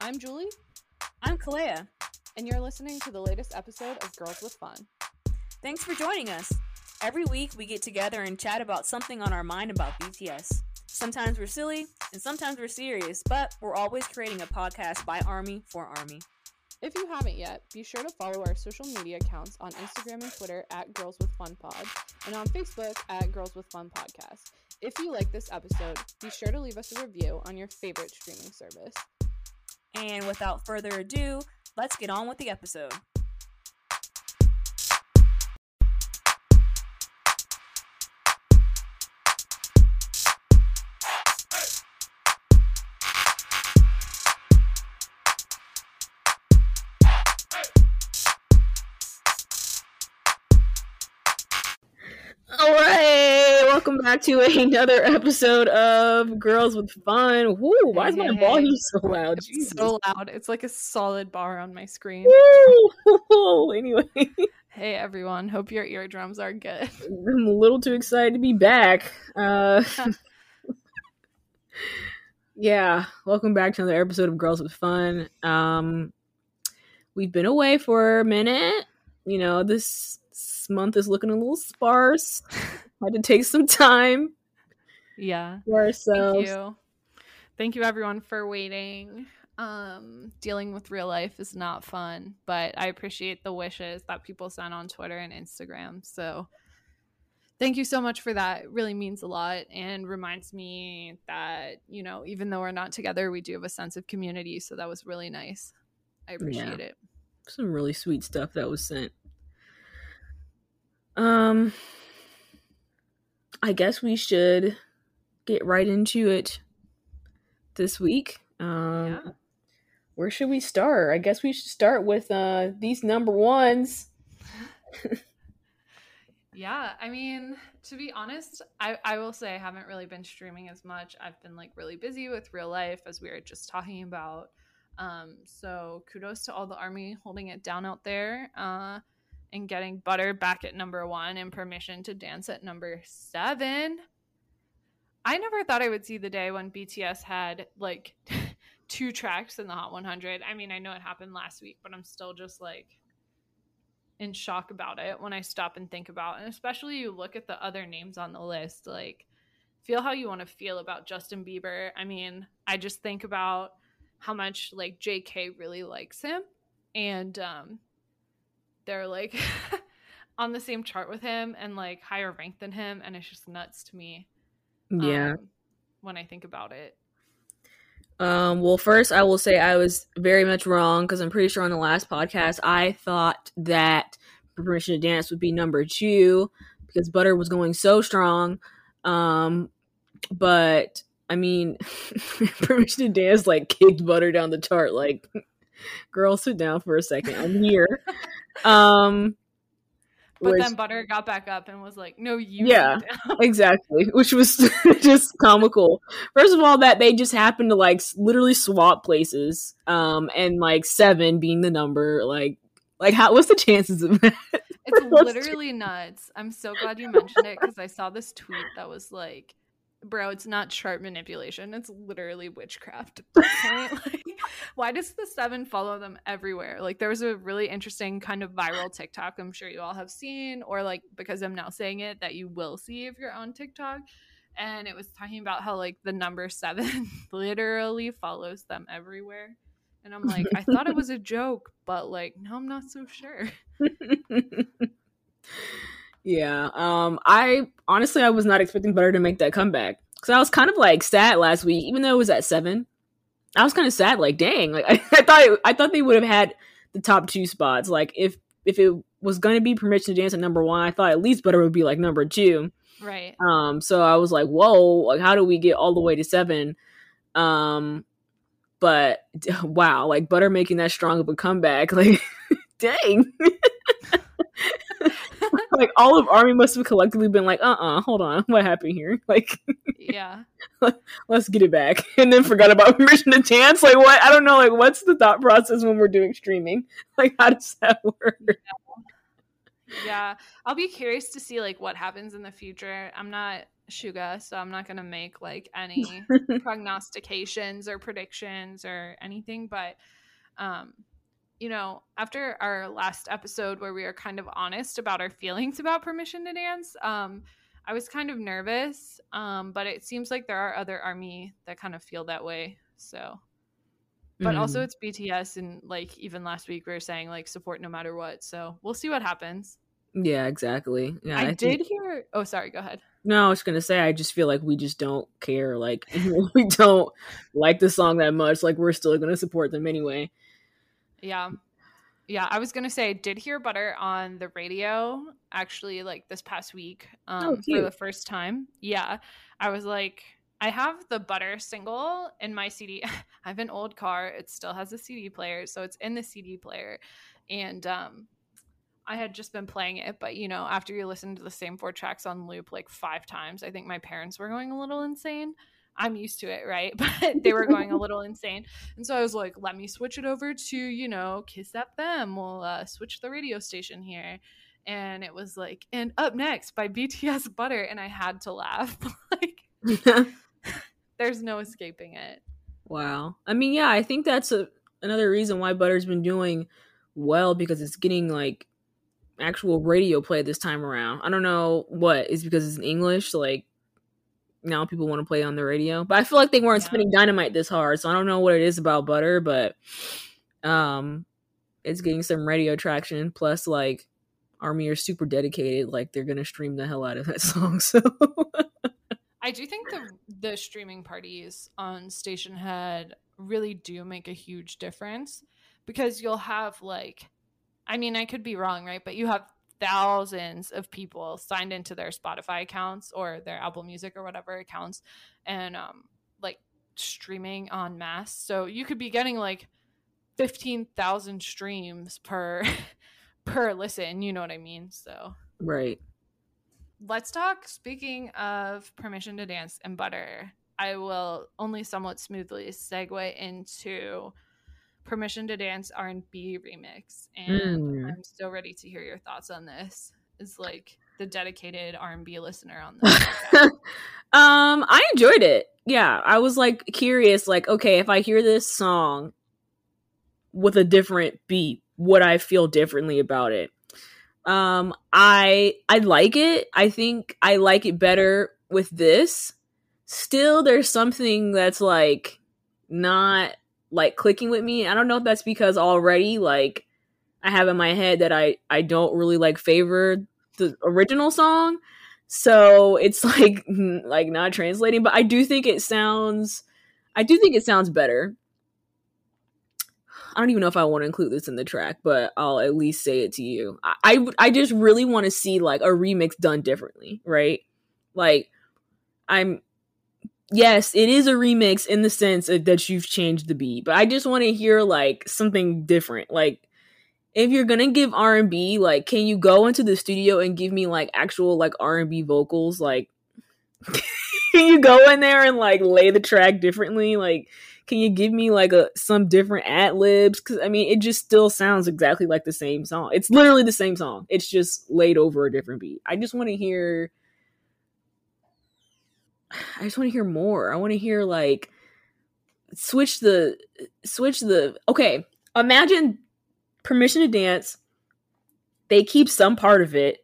I'm Julie, I'm Kalea. and you're listening to the latest episode of Girls with Fun. Thanks for joining us. Every week we get together and chat about something on our mind about BTS. Sometimes we're silly and sometimes we're serious, but we're always creating a podcast by Army for Army. If you haven't yet, be sure to follow our social media accounts on Instagram and Twitter at Girls with Fun Pod and on Facebook at Girls with Fun Podcast. If you like this episode, be sure to leave us a review on your favorite streaming service. And without further ado, let's get on with the episode. Welcome back to another episode of Girls with Fun. Woo, why is my volume so loud? It's Jesus. so loud. It's like a solid bar on my screen. Woo! Anyway, Hey everyone, hope your eardrums are good. I'm a little too excited to be back. Uh, yeah, welcome back to another episode of Girls with Fun. Um, we've been away for a minute. You know, this month is looking a little sparse. Had to take some time Yeah. for ourselves. Thank you. Thank you everyone for waiting. Um dealing with real life is not fun, but I appreciate the wishes that people send on Twitter and Instagram. So thank you so much for that. It really means a lot and reminds me that, you know, even though we're not together, we do have a sense of community, so that was really nice. I appreciate it. some really sweet stuff that was sent. Um I guess we should get right into it this week. Um Yeah. where should we start? I guess we should start with uh these number ones. Yeah, I mean, to be honest, I, I will say I haven't really been streaming as much. I've been like really busy with real life, as we were just talking about. Um, so kudos to all the army holding it down out there, uh, and getting Butter back at number one and permission to dance at number seven. I never thought I would see the day when BTS had like two tracks in the Hot 100. I mean, I know it happened last week, but I'm still just like in shock about it when I stop and think about it. And especially you look at the other names on the list, like feel how you want to feel about Justin Bieber. I mean, I just think about how much like JK really likes him and um they're like on the same chart with him and like higher ranked than him and it's just nuts to me. Yeah. um, when I think about it. Um, well, first, I will say I was very much wrong because I'm pretty sure on the last podcast I thought that Permission to Dance would be number two because Butter was going so strong. Um, but I mean, Permission to Dance like kicked Butter down the chart. Like, girl, sit down for a second. I'm here. Um, But which- then Butter got back up and was like, "No, you Yeah. exactly which was just comical first of all that they just happened to like literally swap places um and like seven being the number like like how what's the chances of that It's literally nuts. I'm so glad you mentioned it because I saw this tweet that was like, "Bro, it's not chart manipulation. It's literally witchcraft." why does the seven follow them everywhere? Like, there was a really interesting kind of viral TikTok. I'm sure you all have seen, or like because I'm now saying it, that you will see if you're on TikTok. And it was talking about how like the number seven literally follows them everywhere. And I'm like, I thought it was a joke, but like, no, I'm not so sure. yeah um i honestly i was not expecting butter to make that comeback because i was kind of like sad last week even though it was at seven i was kind of sad like dang like i, I thought it, i thought they would have had the top two spots like if if it was going to be permission to dance at number one i thought at least butter would be like number two Right. Um, so I was like, whoa, like how do we get all the way to seven? Um, but wow, like Butter making that strong of a comeback, like dang. like all of Army must have collectively been like, uh uh hold on, what happened here? Like, Yeah. let's get it back. And then forgot about permission to dance. Like what? I don't know, like what's the thought process when we're doing streaming? Like how does that work? yeah i'll be curious to see like what happens in the future i'm not Suga, so I'm not gonna make like any prognostications or predictions or anything. But um, you know, after our last episode where we were kind of honest about our feelings about permission to dance, um, I was kind of nervous. Um, but it seems like there are other army that kind of feel that way. So but Mm. also it's BTS and like even last week we were saying like support no matter what. So we'll see what happens. yeah, exactly. Yeah, I, think- did hear oh sorry, go ahead. No, I was gonna say I just feel like we just don't care. Like we don't like the song that much. Like we're still gonna support them anyway. Yeah. Yeah, I was gonna say I did hear Butter on the radio actually like this past week um, Oh, for the first time. Yeah, I was like, I have the Butter single in my CD. I have an old car; it still has a CD player, so it's in the CD player, and um, I had just been playing it. But you know, after you listen to the same four tracks on loop like five times, I think my parents were going a little insane. I'm used to it, right? But they were going a little insane. And so I was like, let me switch it over to, you know, Kiss FM. We'll uh, switch the radio station here. And it was like, and up next by BTS Butter. And I had to laugh. like, there's no escaping it. wow. I mean, yeah, I think that's a another reason why Butter's been doing well because it's getting like actual radio play this time around. I don't know what is because it's in English. Like now people want to play on the radio, but I feel like they weren't Yeah. spinning dynamite this hard, so I don't know what it is about Butter, but um, it's getting some radio traction. Plus, like Army are super dedicated. Like they're gonna stream the hell out of that song. So I do think the the streaming parties on Stationhead really do make a huge difference because you'll have like I mean I could be wrong, right? But you have thousands of people signed into their Spotify accounts or their Apple Music or whatever accounts and um like streaming on mass. So you could be getting like 15,000 streams per per listen, you know what I mean? So right. let's talk speaking of permission to dance and butter i will only somewhat smoothly segue into permission to dance r&b remix and Mm. i'm so ready to hear your thoughts on this is like the dedicated r&b listener on this um, I enjoyed it. Yeah, I was like curious, like, okay, if I hear this song with a different beat, would I feel differently about it? Um, I I like it. I think I like it better with this. Still, there's something that's like not like clicking with me. I don't know if that's because already like I have in my head that I I don't really like favor the original song. So it's like like not translating but i do think it sounds i do think it sounds better. I don't even know if i want to include this in the track but i'll at least say it to you. I I just really want to see like a remix done differently right? Like i'm yes it is a remix in the sense that you've changed the beat but i just want to hear like something different. Like if you're gonna give r&b like can you go into the studio and give me like actual like r&b vocals? Like can you go in there and like lay the track differently? Like can you give me like a some different ad libs? Because i mean it just still sounds exactly like the same song. It's literally the same song. It's just laid over a different beat. I just want to hear i just want to hear more. I want to hear like switch the switch the okay imagine permission to dance. They keep some part of it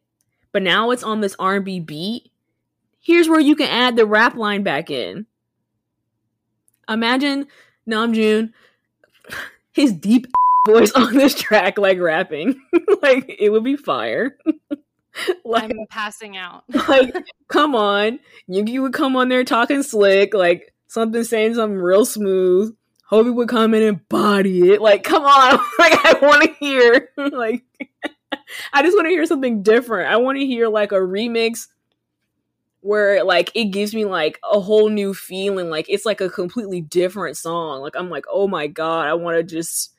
but now it's on this r&b beat. Here's where you can add the rap line back in. Imagine namjoon his deep voice on this track like rapping. Like it would be fire like i'm passing out like come on Yoongi would come on there talking slick like something saying something real smooth Hobi would come in and body it. Like, come on. like, I want to hear, like, I just want to hear something different. I want to hear, like, a remix where, like, it gives me, like, a whole new feeling. Like, it's, like, a completely different song. Like, I'm like, oh my God, I want to just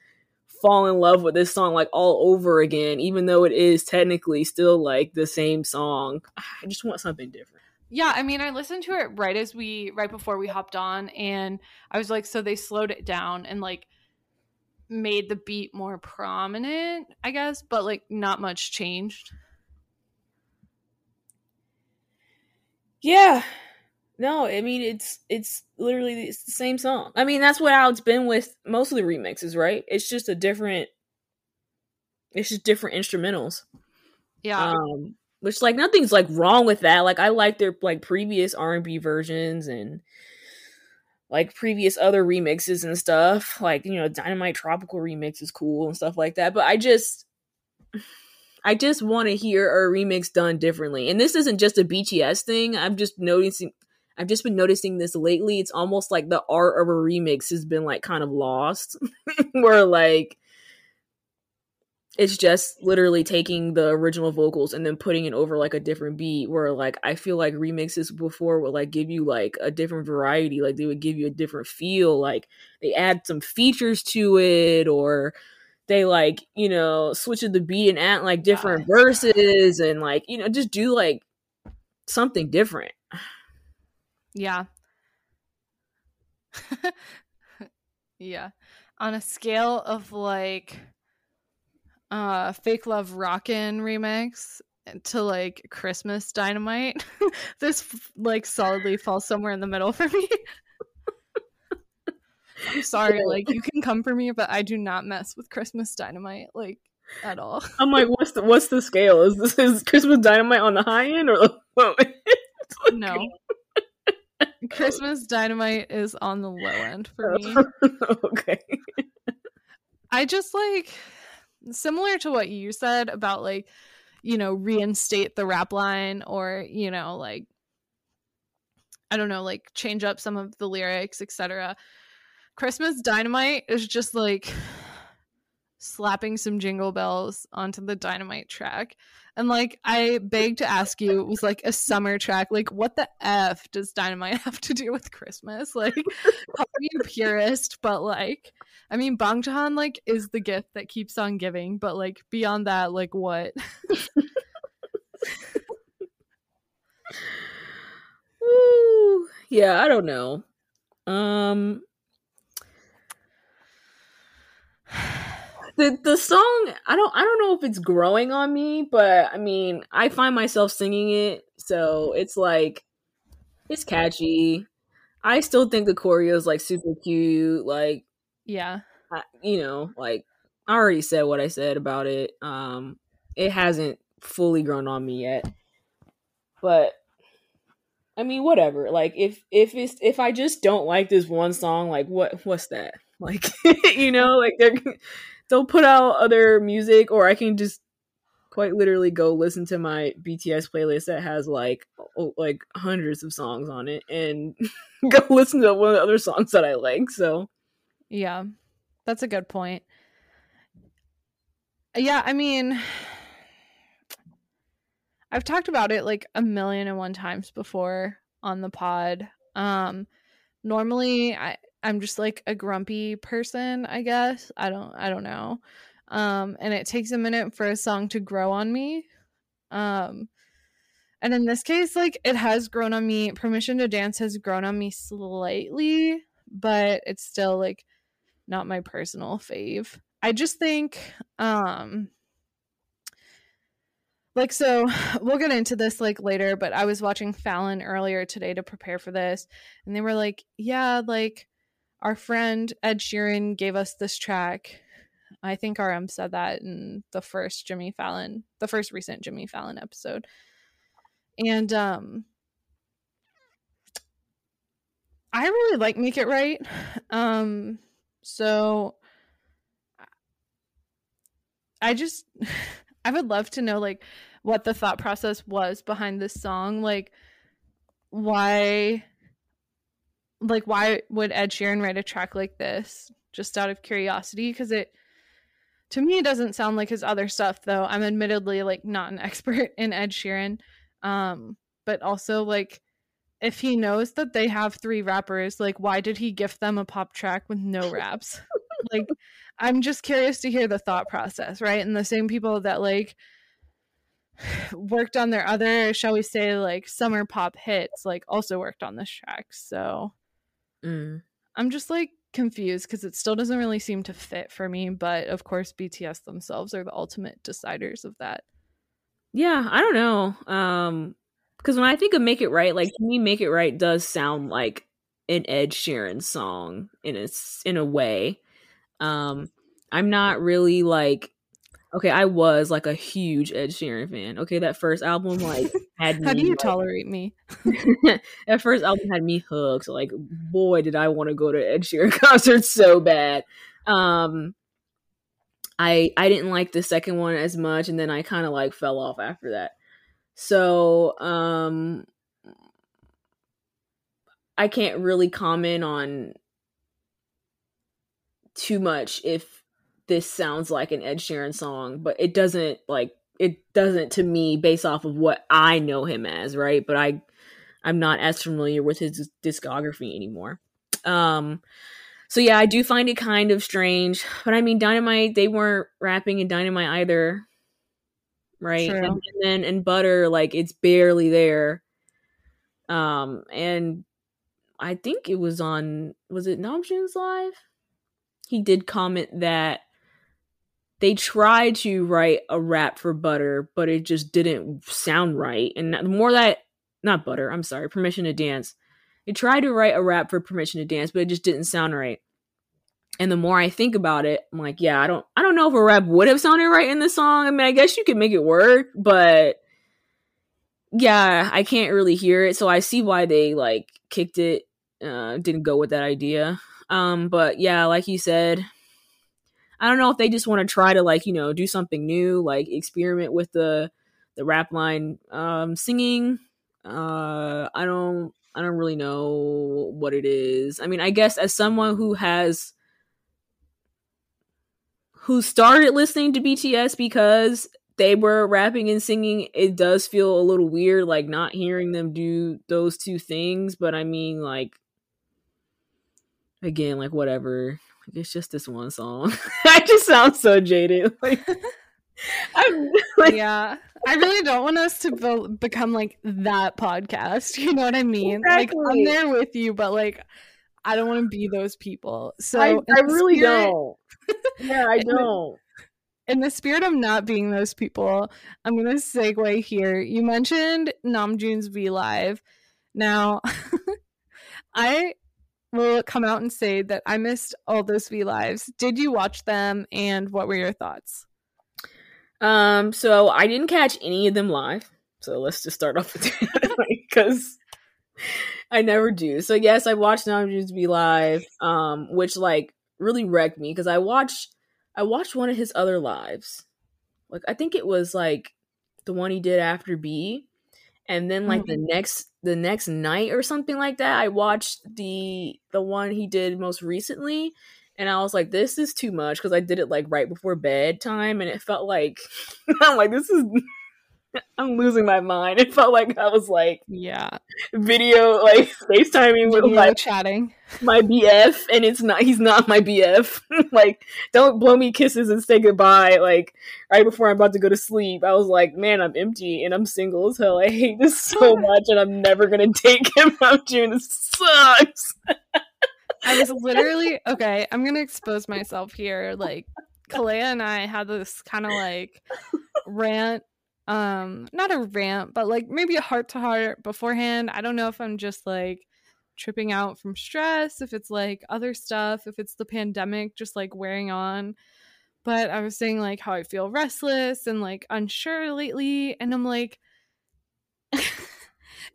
fall in love with this song, like, all over again, even though it is technically still, like, the same song. I just want something different. Yeah, I mean, I listened to it right as we right before we hopped on, and I was like, so they slowed it down and like made the beat more prominent, I guess, but like not much changed. Yeah. No, I mean it's it's literally it's the same song. I mean that's what how it's been with most of the remixes, right? It's just a different it's just different instrumentals. Yeah. Um which like nothing's like wrong with that. Like I like their like previous R&B versions and like previous other remixes and stuff. Like, you know, Dynamite Tropical remix is cool and stuff like that, but I just I just want to hear a remix done differently. And this isn't just a BTS thing. I'm just noticing I've just been noticing this lately. It's almost like the art of a remix has been like kind of lost. Where like it's just literally taking the original vocals and then putting it over like a different beat where like I feel like remixes before would like give you like a different variety, like they would give you a different feel, like they add some features to it or they like, you know, switch the beat and add like different verses and like, you know, just do like something different. Yeah. yeah. On a scale of like uh fake love rockin' remix to like christmas dynamite this like solidly falls somewhere in the middle for me i'm sorry like you can come for me but i do not mess with christmas dynamite like at all I'm like, what's the what's the scale? Is this is Christmas Dynamite on the high end or the no christmas dynamite is on the low end for oh. me okay. I just like similar to what you said about like you know reinstate the rap line or you know like I don't know like change up some of the lyrics etc. Christmas Dynamite is just like slapping some jingle bells onto the dynamite track. And like I beg to ask you, it was like a summer track. Like what the F does dynamite have to do with Christmas? Like call me a purist, but like I mean Bangtan like is the gift that keeps on giving, but like beyond that, like what? Ooh, yeah, I don't know. Um the the song I don't I don't know if it's growing on me, but I mean, I find myself singing it, so it's like it's catchy. I still think the choreo is like super cute, like yeah. I, you know, like I already said what I said about it. Um it hasn't fully grown on me yet. But I mean, whatever. Like if if it's if I just don't like this one song, like what what's that? Like you know, like they're they'll put out other music or I can just quite literally go listen to my BTS playlist that has like like hundreds of songs on it and go listen to one of the other songs that I like. So Yeah. That's a good point. Yeah, I mean I've talked about it like a million and one times before on the pod. Um normally I I'm just like a grumpy person, I guess. I don't I don't know. Um and it takes a minute for a song to grow on me. Um and in this case like it has grown on me. Permission to Dance has grown on me slightly, but it's still like not my personal fave. I just think um like so we'll get into this like later but i was watching fallon earlier today to prepare for this and they were like yeah like our friend ed sheeran gave us this track. I think rm said that in the first jimmy fallon the first recent jimmy fallon episode. And um i really like make it right. Um so i just i would love to know like what the thought process was behind this song. Like why like why would ed sheeran write a track like this? Just out of curiosity because it to me it doesn't sound like his other stuff though. I'm admittedly like not an expert in ed sheeran um but also like if he knows that they have three rappers like why did he gift them a pop track with no raps? Like i'm just curious to hear the thought process right? And the same people that like worked on their other shall we say like summer pop hits like also worked on this track so mm. i'm just like confused because it still doesn't really seem to fit for me but of course bts themselves are the ultimate deciders of that yeah, I don't know. Um because when I think of "Make It Right," like to me, "Make It Right" does sound like an Ed Sheeran song in a in a way. Um, I'm not really like okay, I was like a huge Ed Sheeran fan. Okay, that first album like had me How me, do you like- tolerate me? that first album had me hooked. Like, boy, did I want to go to Ed Sheeran concert so bad. Um, I I didn't like the second one as much, and then I kind of like fell off after that. So, um, I can't really comment on too much if this sounds like an Ed Sheeran song, but it doesn't like it doesn't to me based off of what I know him as, right? But I I'm not as familiar with his discography anymore. Um so yeah, I do find it kind of strange. But I mean Dynamite, they weren't rapping in Dynamite either. Right? True. And, and then in Butter, like it's barely there. Um and I think it was on was it Namjoon's live? He did comment that they tried to write a rap for Butter, but it just didn't sound right. And the more that not Butter, I'm sorry, Permission to Dance. They tried to write a rap for Permission to Dance, but it just didn't sound right. And the more I think about it, I'm like, yeah, I don't I don't know if a rap would have sounded right in the song. I mean, I guess you could make it work, but yeah, I can't really hear it. So I see why they like kicked it, uh, didn't go with that idea. Um, but yeah, like you said, I don't know if they just want to try to like, you know, do something new, like experiment with the the rap line um singing. Uh I don't I don't really know what it is. I mean, I guess as someone who has who started listening to BTS because they were rapping and singing, it does feel a little weird like not hearing them do those two things, but I mean like again, like whatever. It's just this one song. I just sound so jaded. Like I'm like yeah, I really don't want us to be- become like that podcast. You know what I mean? Like I'm there with you, but like I don't want to be those people. So I, I really spirit- don't. Yeah, I don't. in the spirit of not being those people, I'm gonna segue here. You mentioned Namjoon's V Live. Now, I will come out and say that I missed all those V Lives. Did you watch them, and what were your thoughts? Um, so I didn't catch any of them live. So let's just start off with because I never do. So yes, I watched Namjoon's V Live, um, which like really wrecked me because I watched I watched one of his other lives. Like I think it was like the one he did after B. And then like the mm-hmm. next the next night or something like that, I watched the the one he did most recently and I was like, this is too much because I did it like right before bedtime, and it felt like I'm like, this is I'm losing my mind. It felt like I was like Yeah, video like FaceTiming with my chatting. my BF, and it's not he's not my BF. like, don't blow me kisses and say goodbye. Like right before I'm about to go to sleep, I was like, man, I'm empty and I'm single as hell. I hate this so much, and I'm never gonna take him out June. This sucks. I was literally okay. I'm gonna expose myself here. Like Kalea and I had this kind of like rant, um, not a rant, but like maybe a heart to heart beforehand. I don't know if I'm just like tripping out from stress, if it's like other stuff, if it's the pandemic just like wearing on. But I was saying like how I feel restless and like unsure lately, and I'm like.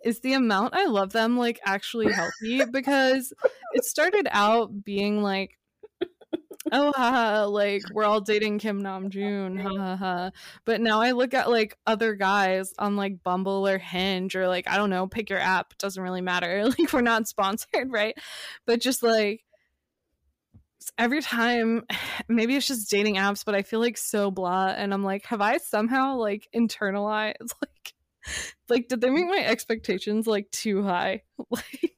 Is the amount I love them like actually healthy? Because it started out being like oh haha like we're all dating kim namjoon ha ha ha. But now i look at like other guys on like bumble or hinge or like i don't know pick your app doesn't really matter. Like we're not sponsored right? But just like every time maybe it's just dating apps but i feel like so blah and i'm like have i somehow like internalized like like did they make my expectations like too high? Like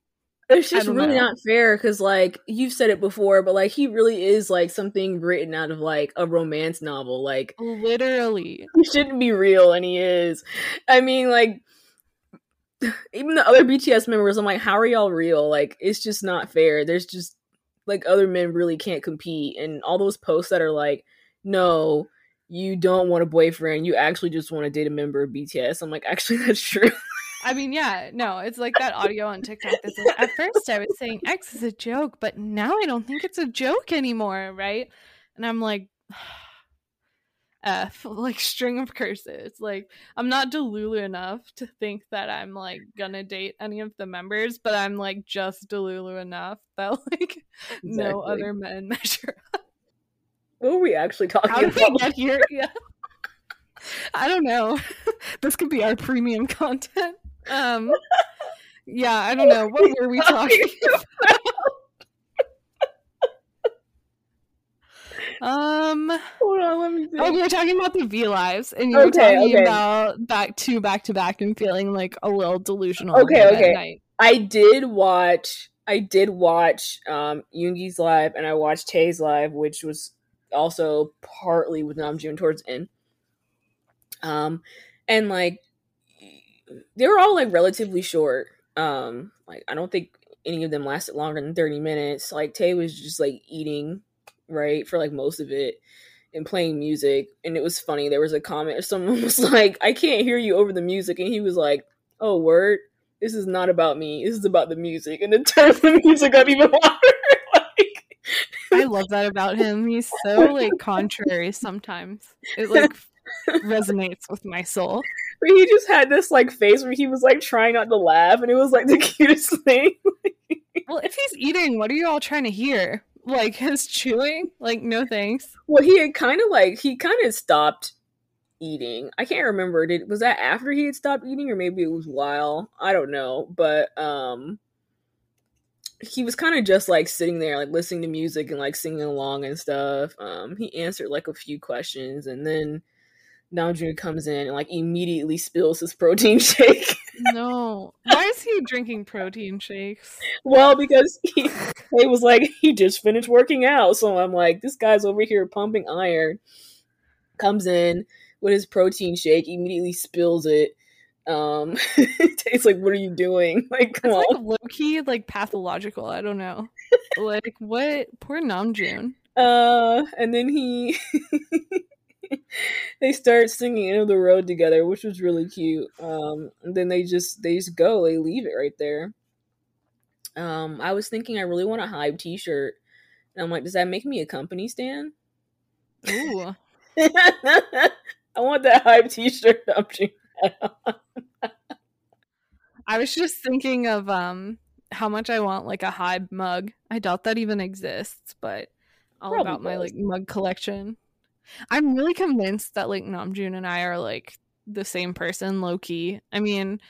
It's just really know. not fair because, like, you've said it before, but like, he really is like something written out of like a romance novel. Like, literally he shouldn't be real, and he is. I mean, like, even the other BTS members, I'm like, how are y'all real? Like, it's just not fair. There's just like other men really can't compete, and all those posts that are like, no. You don't want a boyfriend. You actually just want to date a member of BTS. I'm like, actually, that's true. I mean, yeah, no, it's like that audio on TikTok that's like, at first I was saying X is a joke, but now I don't think it's a joke anymore, right? And I'm like, F, like string of curses. Like, I'm not delulu enough to think that I'm like gonna date any of the members, but I'm like just delulu enough that like no other men measure up. What were we actually talking How did about? we get here? Yeah. I don't know. this could be our premium content. Um yeah, I don't know. What were we talking Um Hold on, let me see. Oh, we were talking about the V lives, and you were Okay, talking okay. about back two back to back and feeling like a little delusional. Okay, okay. I did watch I did watch um Yoongi's live and I watched Tae's live, which was also partly with Namjoon towards end. Um and like they were all like relatively short. Um like I don't think any of them lasted longer than 30 minutes. Like Tae was just like eating, right, for like most of it and playing music. And it was funny. There was a comment or someone was like, I can't hear you over the music. And he was like, Oh, word this is not about me. This is about the music, and it turns the music up even louder. like, I love that about him. He's so like contrary sometimes. It like resonates with my soul. But he just had this like face where he was like trying not to laugh, and it was like the cutest thing. Well, if he's eating, what are you all trying to hear? Like his chewing? Like no thanks. well, he had kind of like he kind of stopped eating. I can't remember. Did was that after he had stopped eating, or maybe it was while? I don't know, but um. He was kind of just like sitting there, like listening to music and like singing along and stuff. Um, he answered like a few questions, and then Namjoon comes in and like immediately spills his protein shake. No. Why is he drinking protein shakes? well, because he, he was like he just finished working out, so I'm like, this guy's over here pumping iron. Comes in with his protein shake, immediately spills it. Um, tastes like, what are you doing? Like, come It's on. like low key like pathological. I don't know. Like what? Poor Namjoon. Uh, and then he they start singing "End of the Road" together, which was really cute. Um, then they just they just go, they leave it right there. Um, I was thinking I really want a Hybe T-shirt, and I'm like, does that make me a company stand? Ooh. I want that Hybe T-shirt. I'm. I was just thinking of um how much I want like a Hybe mug. I doubt that even exists, but all Probably about my does. like mug collection. I'm really convinced that like Namjoon and I are like the same person, low key. I mean,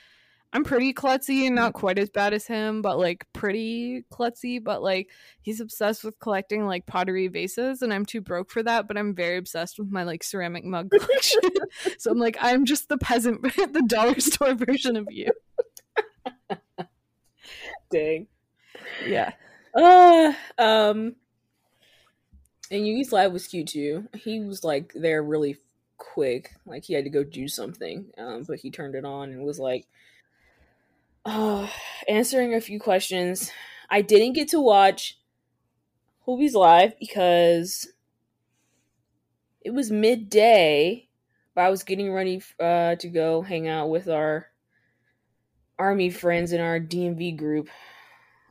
I'm pretty klutzy and not quite as bad as him, but like pretty klutzy. But like he's obsessed with collecting like pottery vases, and I'm too broke for that. But I'm very obsessed with my like ceramic mug collection. so I'm like, I'm just the peasant, the dollar store version of you. Dang. Yeah. Uh, um, and Yoongi's live was cute too. He was like there really quick, like he had to go do something. Um, but he turned it on and was like, uh, answering a few questions. I didn't get to watch Hobi's live because it was midday, but I was getting ready uh, to go hang out with our army friends in our DMV group.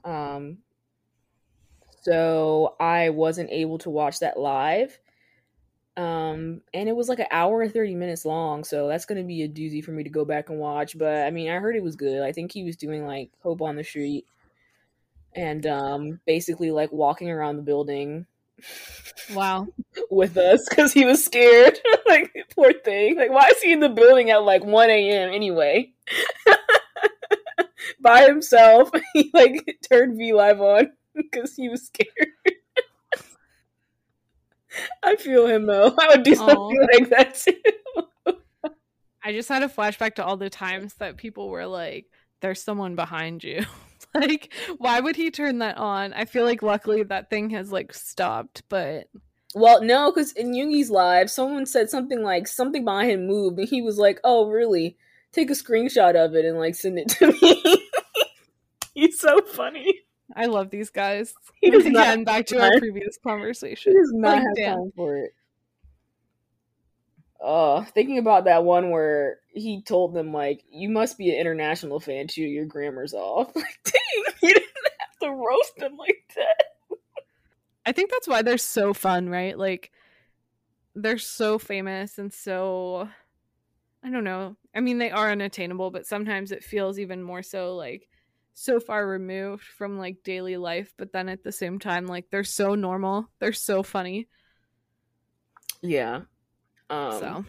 Um, so I wasn't able to watch that live. Um, and it was like an hour and 30 minutes long, so that's gonna be a doozy for me to go back and watch. But I mean, I heard it was good. I think he was doing like Hope on the Street and um basically like walking around the building Wow. with us because he was scared. like, poor thing. Like, why is he in the building at like 1 a.m. anyway? By himself. He like turned V Live on because he was scared. I feel him though. I would do something Aw. like that too. I just had a flashback to all the times that people were like, there's someone behind you. like, why would he turn that on? I feel like luckily that thing has like stopped, but Well, no, because in Yoongi's live, someone said something like something behind him moved, and he was like, "Oh, really? Take a screenshot of it and like send it to me." He's so funny. I love these guys. He does Once not Again, back to our previous He conversation. does not Like, have damn. time for it. uh thinking about that one where he told them like you must be an international fan too your grammar's off like dang you didn't have to roast them like that I think that's why they're so fun, right? Like they're so famous and so I don't know. I mean, they are unattainable, but sometimes it feels even more so like so far removed from like daily life, but then at the same time like they're so normal. They're so funny. yeah um so,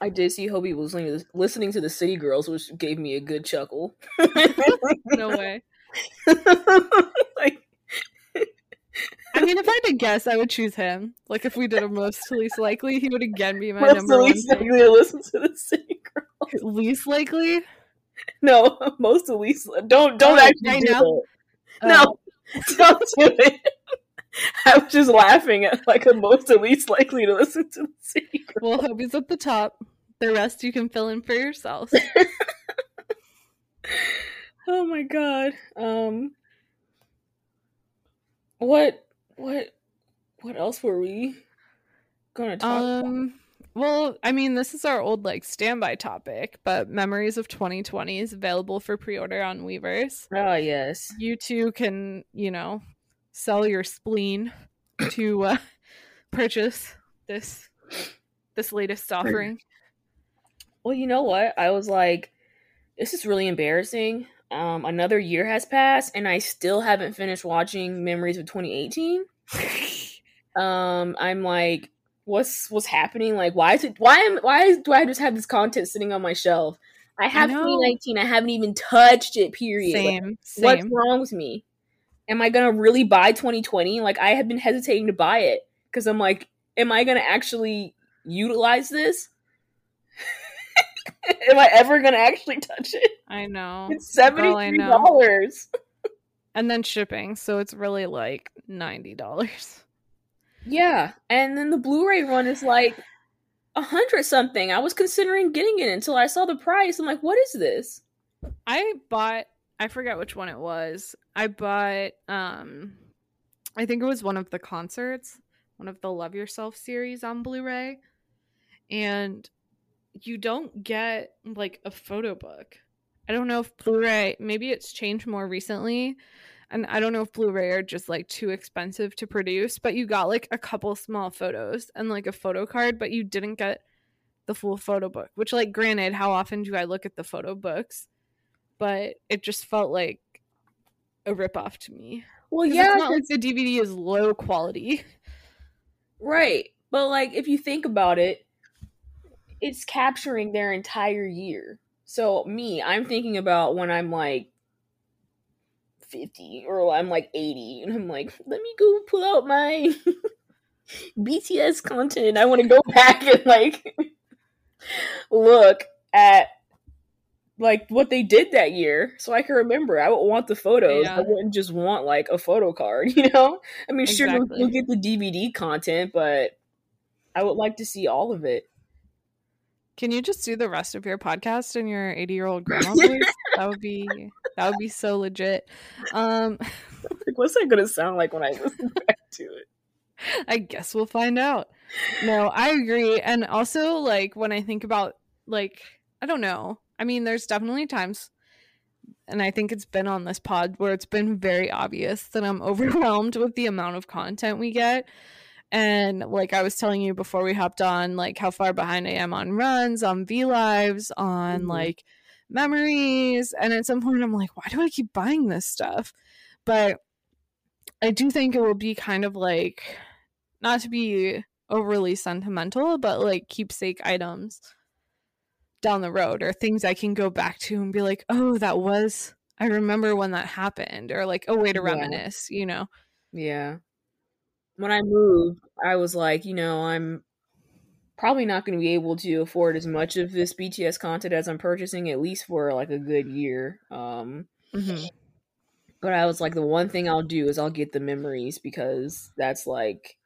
i did see hobi was listening to, listening to the city girls which gave me a good chuckle no way. like I mean, if I had to guess, I would choose him. Like if we did a most to least likely, he would again be my most number one. least pick. likely to listen to the city girls Least likely? no most of least don't don't Oh, actually right do now? that. Oh, No, don't do it. I was just laughing at like a most at least likely to listen to the city girl. Well, Hobi's at the top. The rest you can fill in for yourselves. Oh my god. Um what what what else were we gonna talk about? Well, I mean, this is our old like standby topic, but Memories of 2020 is available for pre-order on Weverse. Oh yes. You too can, you know, sell your spleen to uh, purchase this this latest offering. Well, you know what? I was like, this is really embarrassing. Um, another year has passed, and I still haven't finished watching Memories of 2018. Um, I'm like, what's what's happening? Like, why is it? Why am why do I just have this content sitting on my shelf? I have know. 2019. I haven't even touched it. Period. Like, Same, what's wrong with me? Am I gonna really buy 2020? Like, I have been hesitating to buy it because I'm like, am I gonna actually utilize this? Am I ever gonna actually touch it? I know. It's seventy I three dollars. And then shipping, so it's really like ninety dollars. Yeah, and then the Blu-ray run is like a hundred something. I was considering getting it until I saw the price. I'm like, what is this? I bought I forget which one it was. I bought um I think it was one of the concerts, one of the Love Yourself series on Blu-ray. And you don't get like a photo book. I don't know if Blu-ray maybe it's changed more recently. And I don't know if Blu-ray are just like too expensive to produce, but you got like a couple small photos and like a photo card, but you didn't get the full photo book. Which like granted, how often do I look at the photo books? But it just felt like a ripoff to me. Well, yeah, it's not like the DVD is low quality. right. But like, if you think about it, it's capturing their entire year. So me, I'm thinking about when I'm like 50 or I'm like 80 and I'm like, let me go pull out my BTS content. I want to go back and like look at like what they did that year so I can remember. I would want the photos. Yeah. I wouldn't just want like a photo card, you know? I mean, sure, you'll, Exactly. you'll get the DVD content, but I would like to see all of it. Can you just do the rest of your podcast in your 80 year old grandma voice? that would be that would be so legit. Um Like, what's that going to sound like when I listen back to it? I guess we'll find out. No, I agree. And also, like, when I think about, like, I don't know. I mean, there's definitely times, and I think it's been on this pod where it's been very obvious that I'm overwhelmed with the amount of content we get. And, like, I was telling you before we hopped on, like, how far behind I am on runs, on V Lives, on, Mhm. like, memories. And at some point, I'm like, why do I keep buying this stuff? But I do think it will be kind of like not to be overly sentimental, but like keepsake items down the road or things I can go back to and be like, oh, that was, I remember when that happened, or like, a way to Yeah. reminisce, you know? Yeah. When I moved, I was like, you know, I'm probably not going to be able to afford as much of this BTS content as I'm purchasing, at least for like a good year. Um, Mm-hmm. but I was like, the one thing I'll do is I'll get the memories because that's like,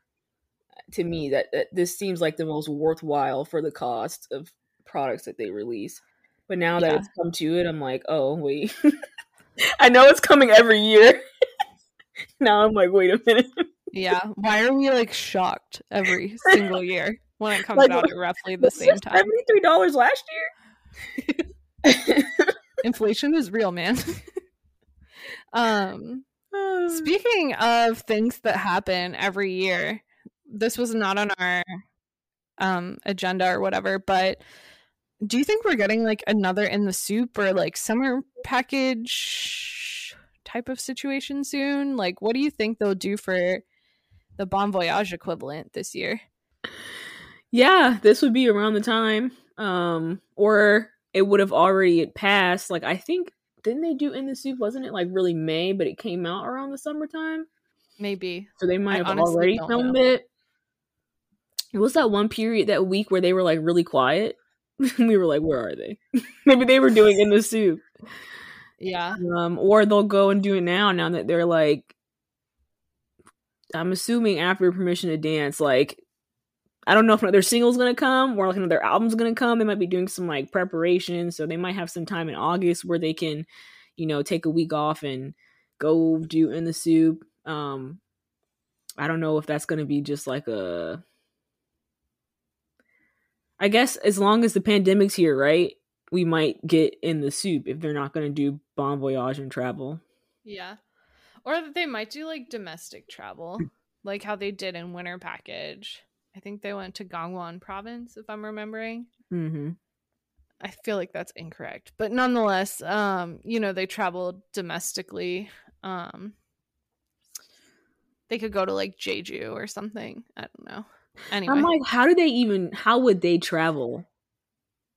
to me, that, that this seems like the most worthwhile for the cost of products that they release. But now that Yeah. it's come to it, I'm like, oh, wait. I know it's coming every year. now I'm like, wait a minute. Yeah. Why are we like shocked every single year? when it comes Like, out at roughly the same time. Seventy three dollars last year. Inflation is real, man. um, speaking of things that happen every year, this was not on our um agenda or whatever, but do you think we're getting like another In the SOOP or like summer package type of situation soon? Like, what do you think they'll do for the Bon Voyage equivalent this year? yeah, this would be around the time, um, or it would have already passed. Like I think didn't they do in the SOOP? Wasn't it like really May, but it came out around the summertime? Maybe. So they might I have already filmed know. it. It was that one period that week where they were like really quiet. we were like, where are they? Maybe they were doing in the SOOP. Yeah. Um, or they'll go and do it now. Now that they're like, I'm assuming after permission to dance, like. I don't know if another single's gonna come or like another album's gonna come. They might be doing some like preparation, so they might have some time in August where they can, you know, take a week off and go do in the SOOP. Um, I don't know if that's gonna be just like a. I guess as long as the pandemic's here, right? We might get in the SOOP if they're not gonna do bon voyage and travel. Yeah. Or that they might do like domestic travel, like how they did in Winter Package. I think they went to Gangwon province, if I'm remembering. Mm-hmm. I feel like that's incorrect. But nonetheless, um, you know, they traveled domestically. Um they could go to like Jeju or something. I don't know. Anyway. I'm like, how do they even? How would they travel?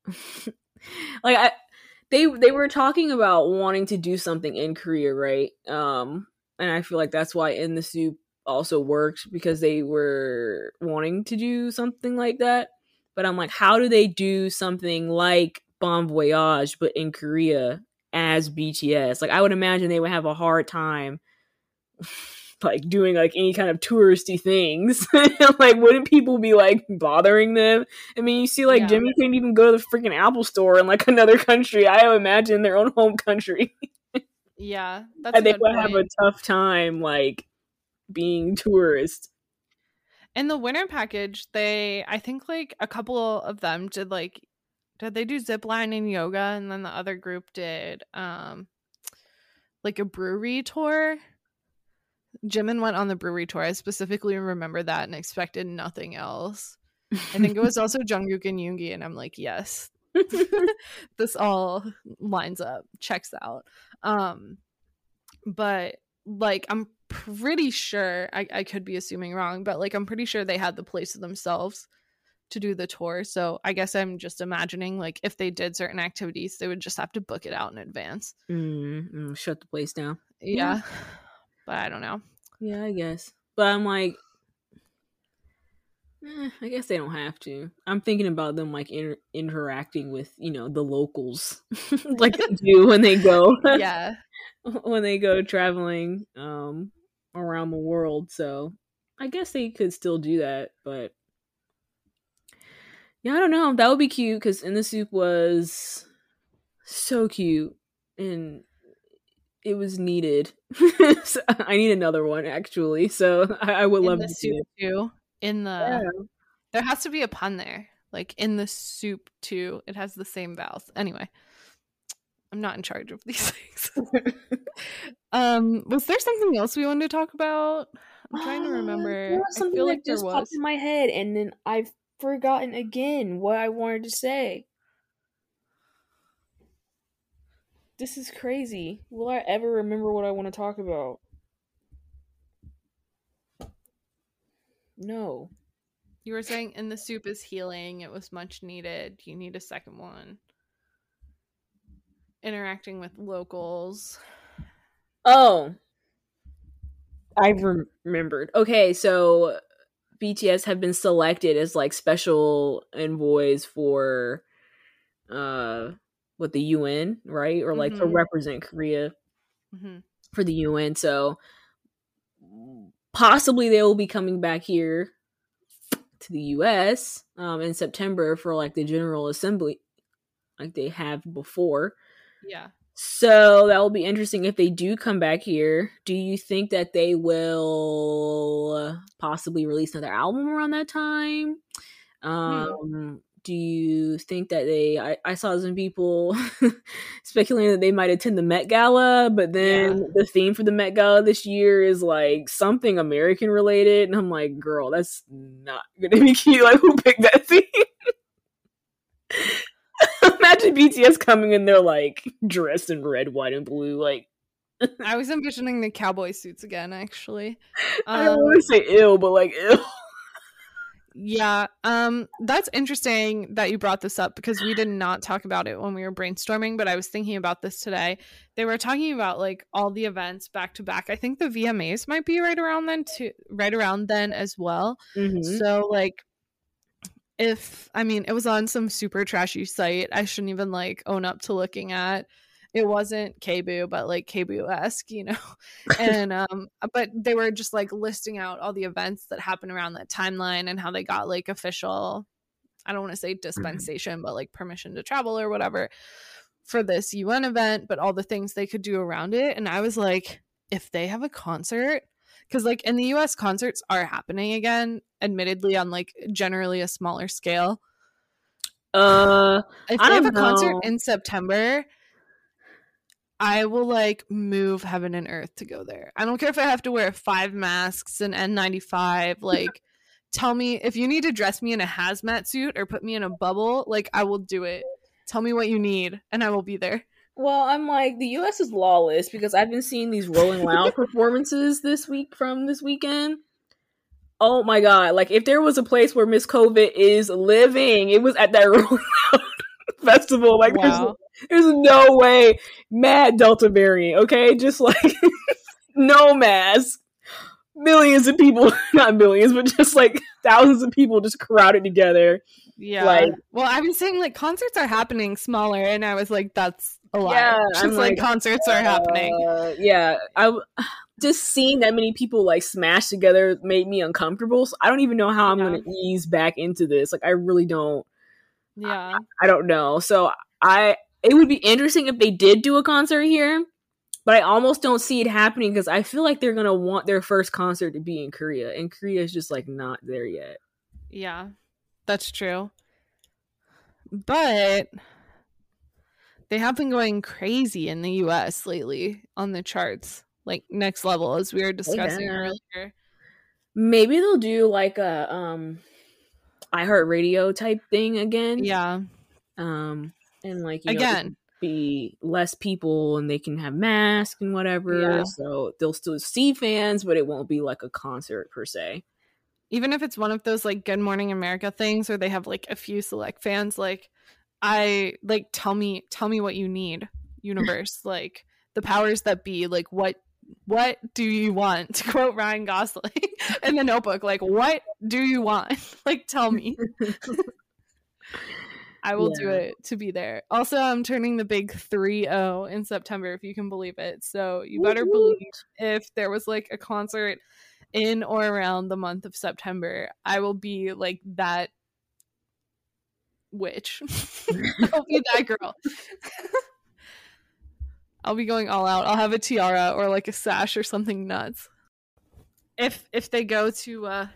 like, I, they they were talking about wanting to do something in Korea, right? Um, and I feel like that's why in the SOOP also worked because they were wanting to do something like that. But I'm like, how do they do something like Bon Voyage but in Korea as BTS? Like, I would imagine they would have a hard time like doing like any kind of touristy things. like, wouldn't people be like bothering them? I mean, you see, like Yeah. Jimmy couldn't even go to the freaking Apple store in like another country. I imagine their own home country, yeah, that's and they would have a tough time like being tourists. In the winter package, they I think like a couple of them did like did they do zip line and yoga and then the other group did um like a brewery tour. Jimin went on the brewery tour. I specifically remember that and expected nothing else. I think it was also Jungkook and Yoongi, and I'm like, yes, this all lines up, checks out. Um, but like, I'm pretty sure I, I could be assuming wrong, but like, I'm pretty sure they had the place to themselves to do the tour. So I guess I'm just imagining like if they did certain activities, they would just have to book it out in advance. mm, mm, shut the place down. Yeah, but I don't know. Yeah, I guess. But I'm like, eh, I guess they don't have to. I'm thinking about them like inter- interacting with you know the locals, like they do when they go. Yeah, when they go traveling um around the world. So I guess they could still do that, but yeah, I don't know. That would be cute because in the SOOP was so cute and it was needed. So I need another one actually. So I, I would in love the to see soup it. too. In the Yeah. There has to be a pun there. Like in the soup too. It has the same vowels. Anyway. I'm not in charge of these things. um, was there something else we wanted to talk about? I'm trying to Uh, remember. There was I something feel that like there just was. popped in my head, and then I've forgotten again what I wanted to say. This is crazy. Will I ever remember what I want to talk about? No. You were saying and the SOOP is healing. It was much needed. You need a second one. Interacting with locals. Oh. I've rem- remembered. Okay, so BTS have been selected as like special envoys for uh what the UN, right? Or like to Mhm. represent Korea hmm for the UN. So possibly they will be coming back here to the US um in September for like the General Assembly like they have before. Yeah. So that will be interesting if they do come back here. Do you think that they will possibly release another album around that time? Um, do you think that they? I, I saw some people speculating that they might attend the Met Gala, but then Yeah. the theme for the Met Gala this year is like something American related, and I'm like, girl, that's not gonna be cute. Like, who picked that theme? Imagine BTS coming in there like dressed in red, white, and blue. Like, I was envisioning the cowboy suits again, actually. I don't Um, want to say ill, but like ill. Yeah, um, that's interesting that you brought this up because we did not talk about it when we were brainstorming, but I was thinking about this today. They were talking about like all the events back to back. I think the VMAs might be right around then too, right around then as well. Mhm. So like if I mean it was on some super trashy site, I shouldn't even like own up to looking at. It wasn't KBoo, but like KBoo esque, you know. and um but they were just like listing out all the events that happened around that timeline and how they got like official I don't want to say dispensation, but like permission to travel or whatever for this UN event, but all the things they could do around it. And I was like, if they have a concert, because like in the US, concerts are happening again, admittedly on like generally a smaller scale. Uh, If I they have a don't concert in September, I will like move heaven and earth to go there. I don't care if I have to wear five masks and N95. Like, tell me if you need to dress me in a hazmat suit or put me in a bubble, like, I will do it. Tell me what you need and I will be there. Well, I'm like the U.S. is lawless because I've been seeing these Rolling Loud performances this week from this weekend. Oh my god! Like if there was a place where Miss COVID is living, it was at that Rolling Loud festival. Like Wow. There's, no way, mad Delta variant. Okay, just like no mask, millions of people, not millions, but just like thousands of people just crowded together. Yeah. Like- well, I was saying like concerts are happening smaller, and I was like, that's a lie. Yeah, Just I'm like, like, concerts are happening. Uh, yeah, I just seeing that many people like smash together made me uncomfortable. So I don't even know how I'm Yeah. going to ease back into this. Like I really don't. Yeah. I don't know. So I it would be interesting if they did do a concert here, but I almost don't see it happening because I feel like they're going to want their first concert to be in Korea, and Korea is just like not there yet. Yeah, that's true. But they have been going crazy in the US lately on the charts, like next level, as we were discussing have. earlier. Maybe they'll do like a um iHeartRadio type thing again. Yeah, Um and like you know, be less people and they can have masks and whatever. Yeah. So they'll still see fans, but it won't be like a concert per se. even if it's one of those like Good Morning America things where they have like a few select fans, like I like tell me tell me what you need, universe, like the powers that be, like what what do you want? To quote Ryan Gosling in the notebook, like what do you want? like tell me. I will do it to be there. Also, I'm turning the big 3 0 in September, if you can believe it. So you better believe if there was like a concert in or around the month of September, I will be like that witch. I'll be that girl. I'll be going all out. I'll have a tiara or like a sash or something nuts. If if they go to uh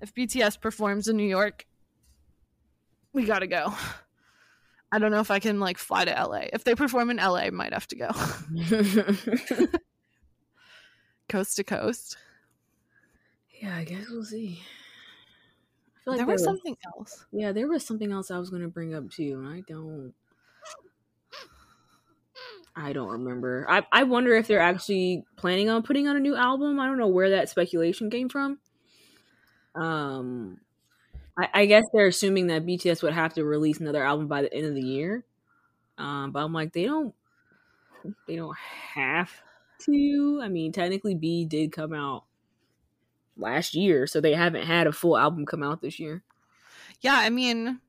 if BTS performs in New York, we gotta go. I don't know if I can like fly to LA. If they perform in LA, I might have to go coast to coast. yeah, I guess we'll see. I feel like there was something else. Yeah, there was something else I was gonna bring up too, and I don't. I don't remember. I I wonder if they're actually planning on putting on a new album. I don't know where that speculation came from. Um, I, I guess they're assuming that BTS would have to release another album by the end of the year. Um, but I'm like, they don't. They don't have to. I mean, technically, B did come out last year, so they haven't had a full album come out this year. Yeah, I mean,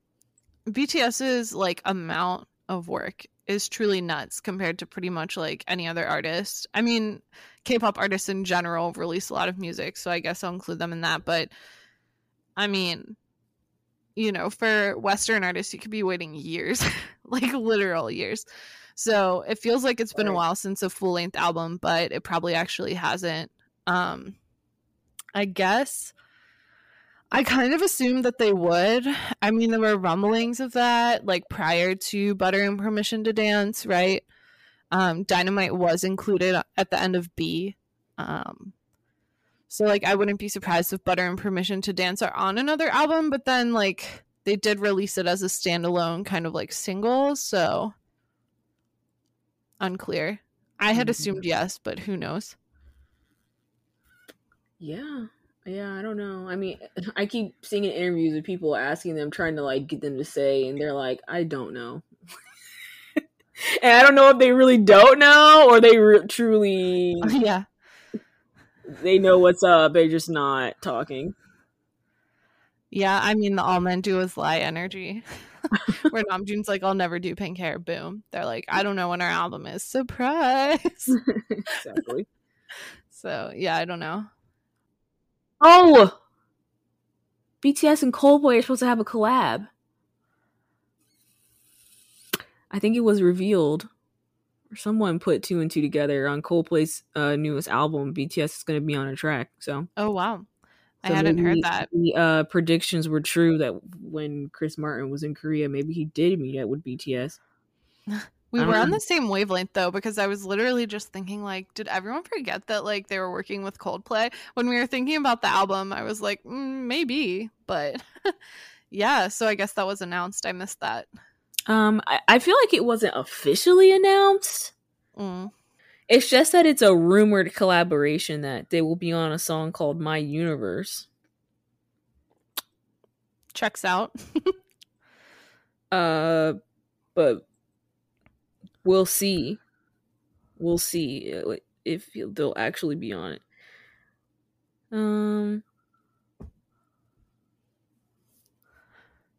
BTS's like amount of work is truly nuts compared to pretty much like any other artist. I mean, K-pop artists in general release a lot of music, so I guess I'll include them in that. But I mean, you know, for Western artists, you could be waiting years, like literal years. So it feels like it's been a while since a full length album, but it probably actually hasn't. Um, I guess I kind of assumed that they would. I mean, there were rumblings of that, like prior to Butter and Permission to Dance, right? Um, Dynamite was included at the end of B. Um, so, like, I wouldn't be surprised if Butter and Permission to Dance are on another album, but then, like, they did release it as a standalone kind of like single, so unclear. I had mm-hmm. assumed yes, but who knows? Yeah. Yeah, I don't know. I mean, I keep seeing in interviews with people asking them, trying to like get them to say, and they're like, I don't know. and I don't know if they really don't know or they re- truly, yeah, they know what's up. They're just not talking. Yeah, I mean, the all men do is lie energy. Where Namjoon's like, I'll never do pink hair. Boom. They're like, I don't know when our album is. Surprise. exactly. So, yeah, I don't know. Oh! BTS and Coldplay are supposed to have a collab. I think it was revealed, or someone put two and two together on Coldplay's uh, newest album. BTS is going to be on a track. So, oh wow, I hadn't heard that. The uh, predictions were true that when Chris Martin was in Korea, maybe he did meet up with BTS. we were on the same wavelength though, because I was literally just thinking, like, did everyone forget that like they were working with Coldplay when we were thinking about the album? I was like, mm, maybe, but yeah. So I guess that was announced. I missed that. Um, I, I feel like it wasn't officially announced. Mm. It's just that it's a rumored collaboration that they will be on a song called My Universe. Checks out. uh but we'll see. We'll see if they'll actually be on it. Um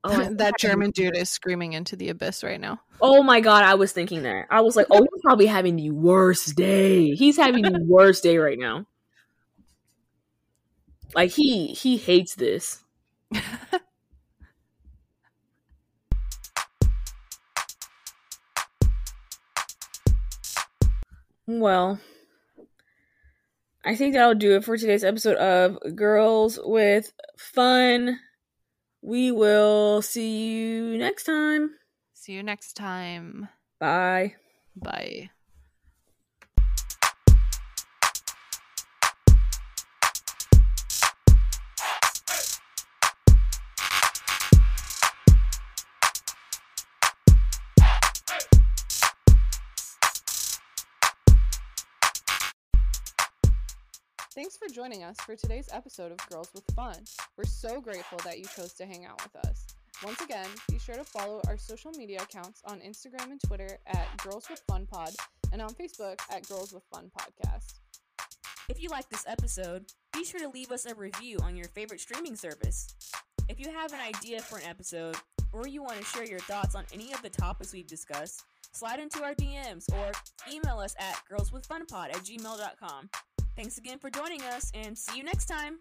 Oh, that German dude is screaming into the abyss right now. Oh my god, I was thinking that. I was like, oh, he's probably having the worst day. He's having the worst day right now. Like he he hates this. well, I think that'll do it for today's episode of Girls with Fun. We will see you next time. See you next time. Bye. Bye. Thanks for joining us for today's episode of Girls with Fun. We're so grateful that you chose to hang out with us. Once again, be sure to follow our social media accounts on Instagram and Twitter at Girls with Fun Pod and on Facebook at Girls with Fun Podcast. If you like this episode, be sure to leave us a review on your favorite streaming service. If you have an idea for an episode, or you want to share your thoughts on any of the topics we've discussed, slide into our DMs or email us at girlswithfunpod at gmail.com. Thanks again for joining us and see you next time.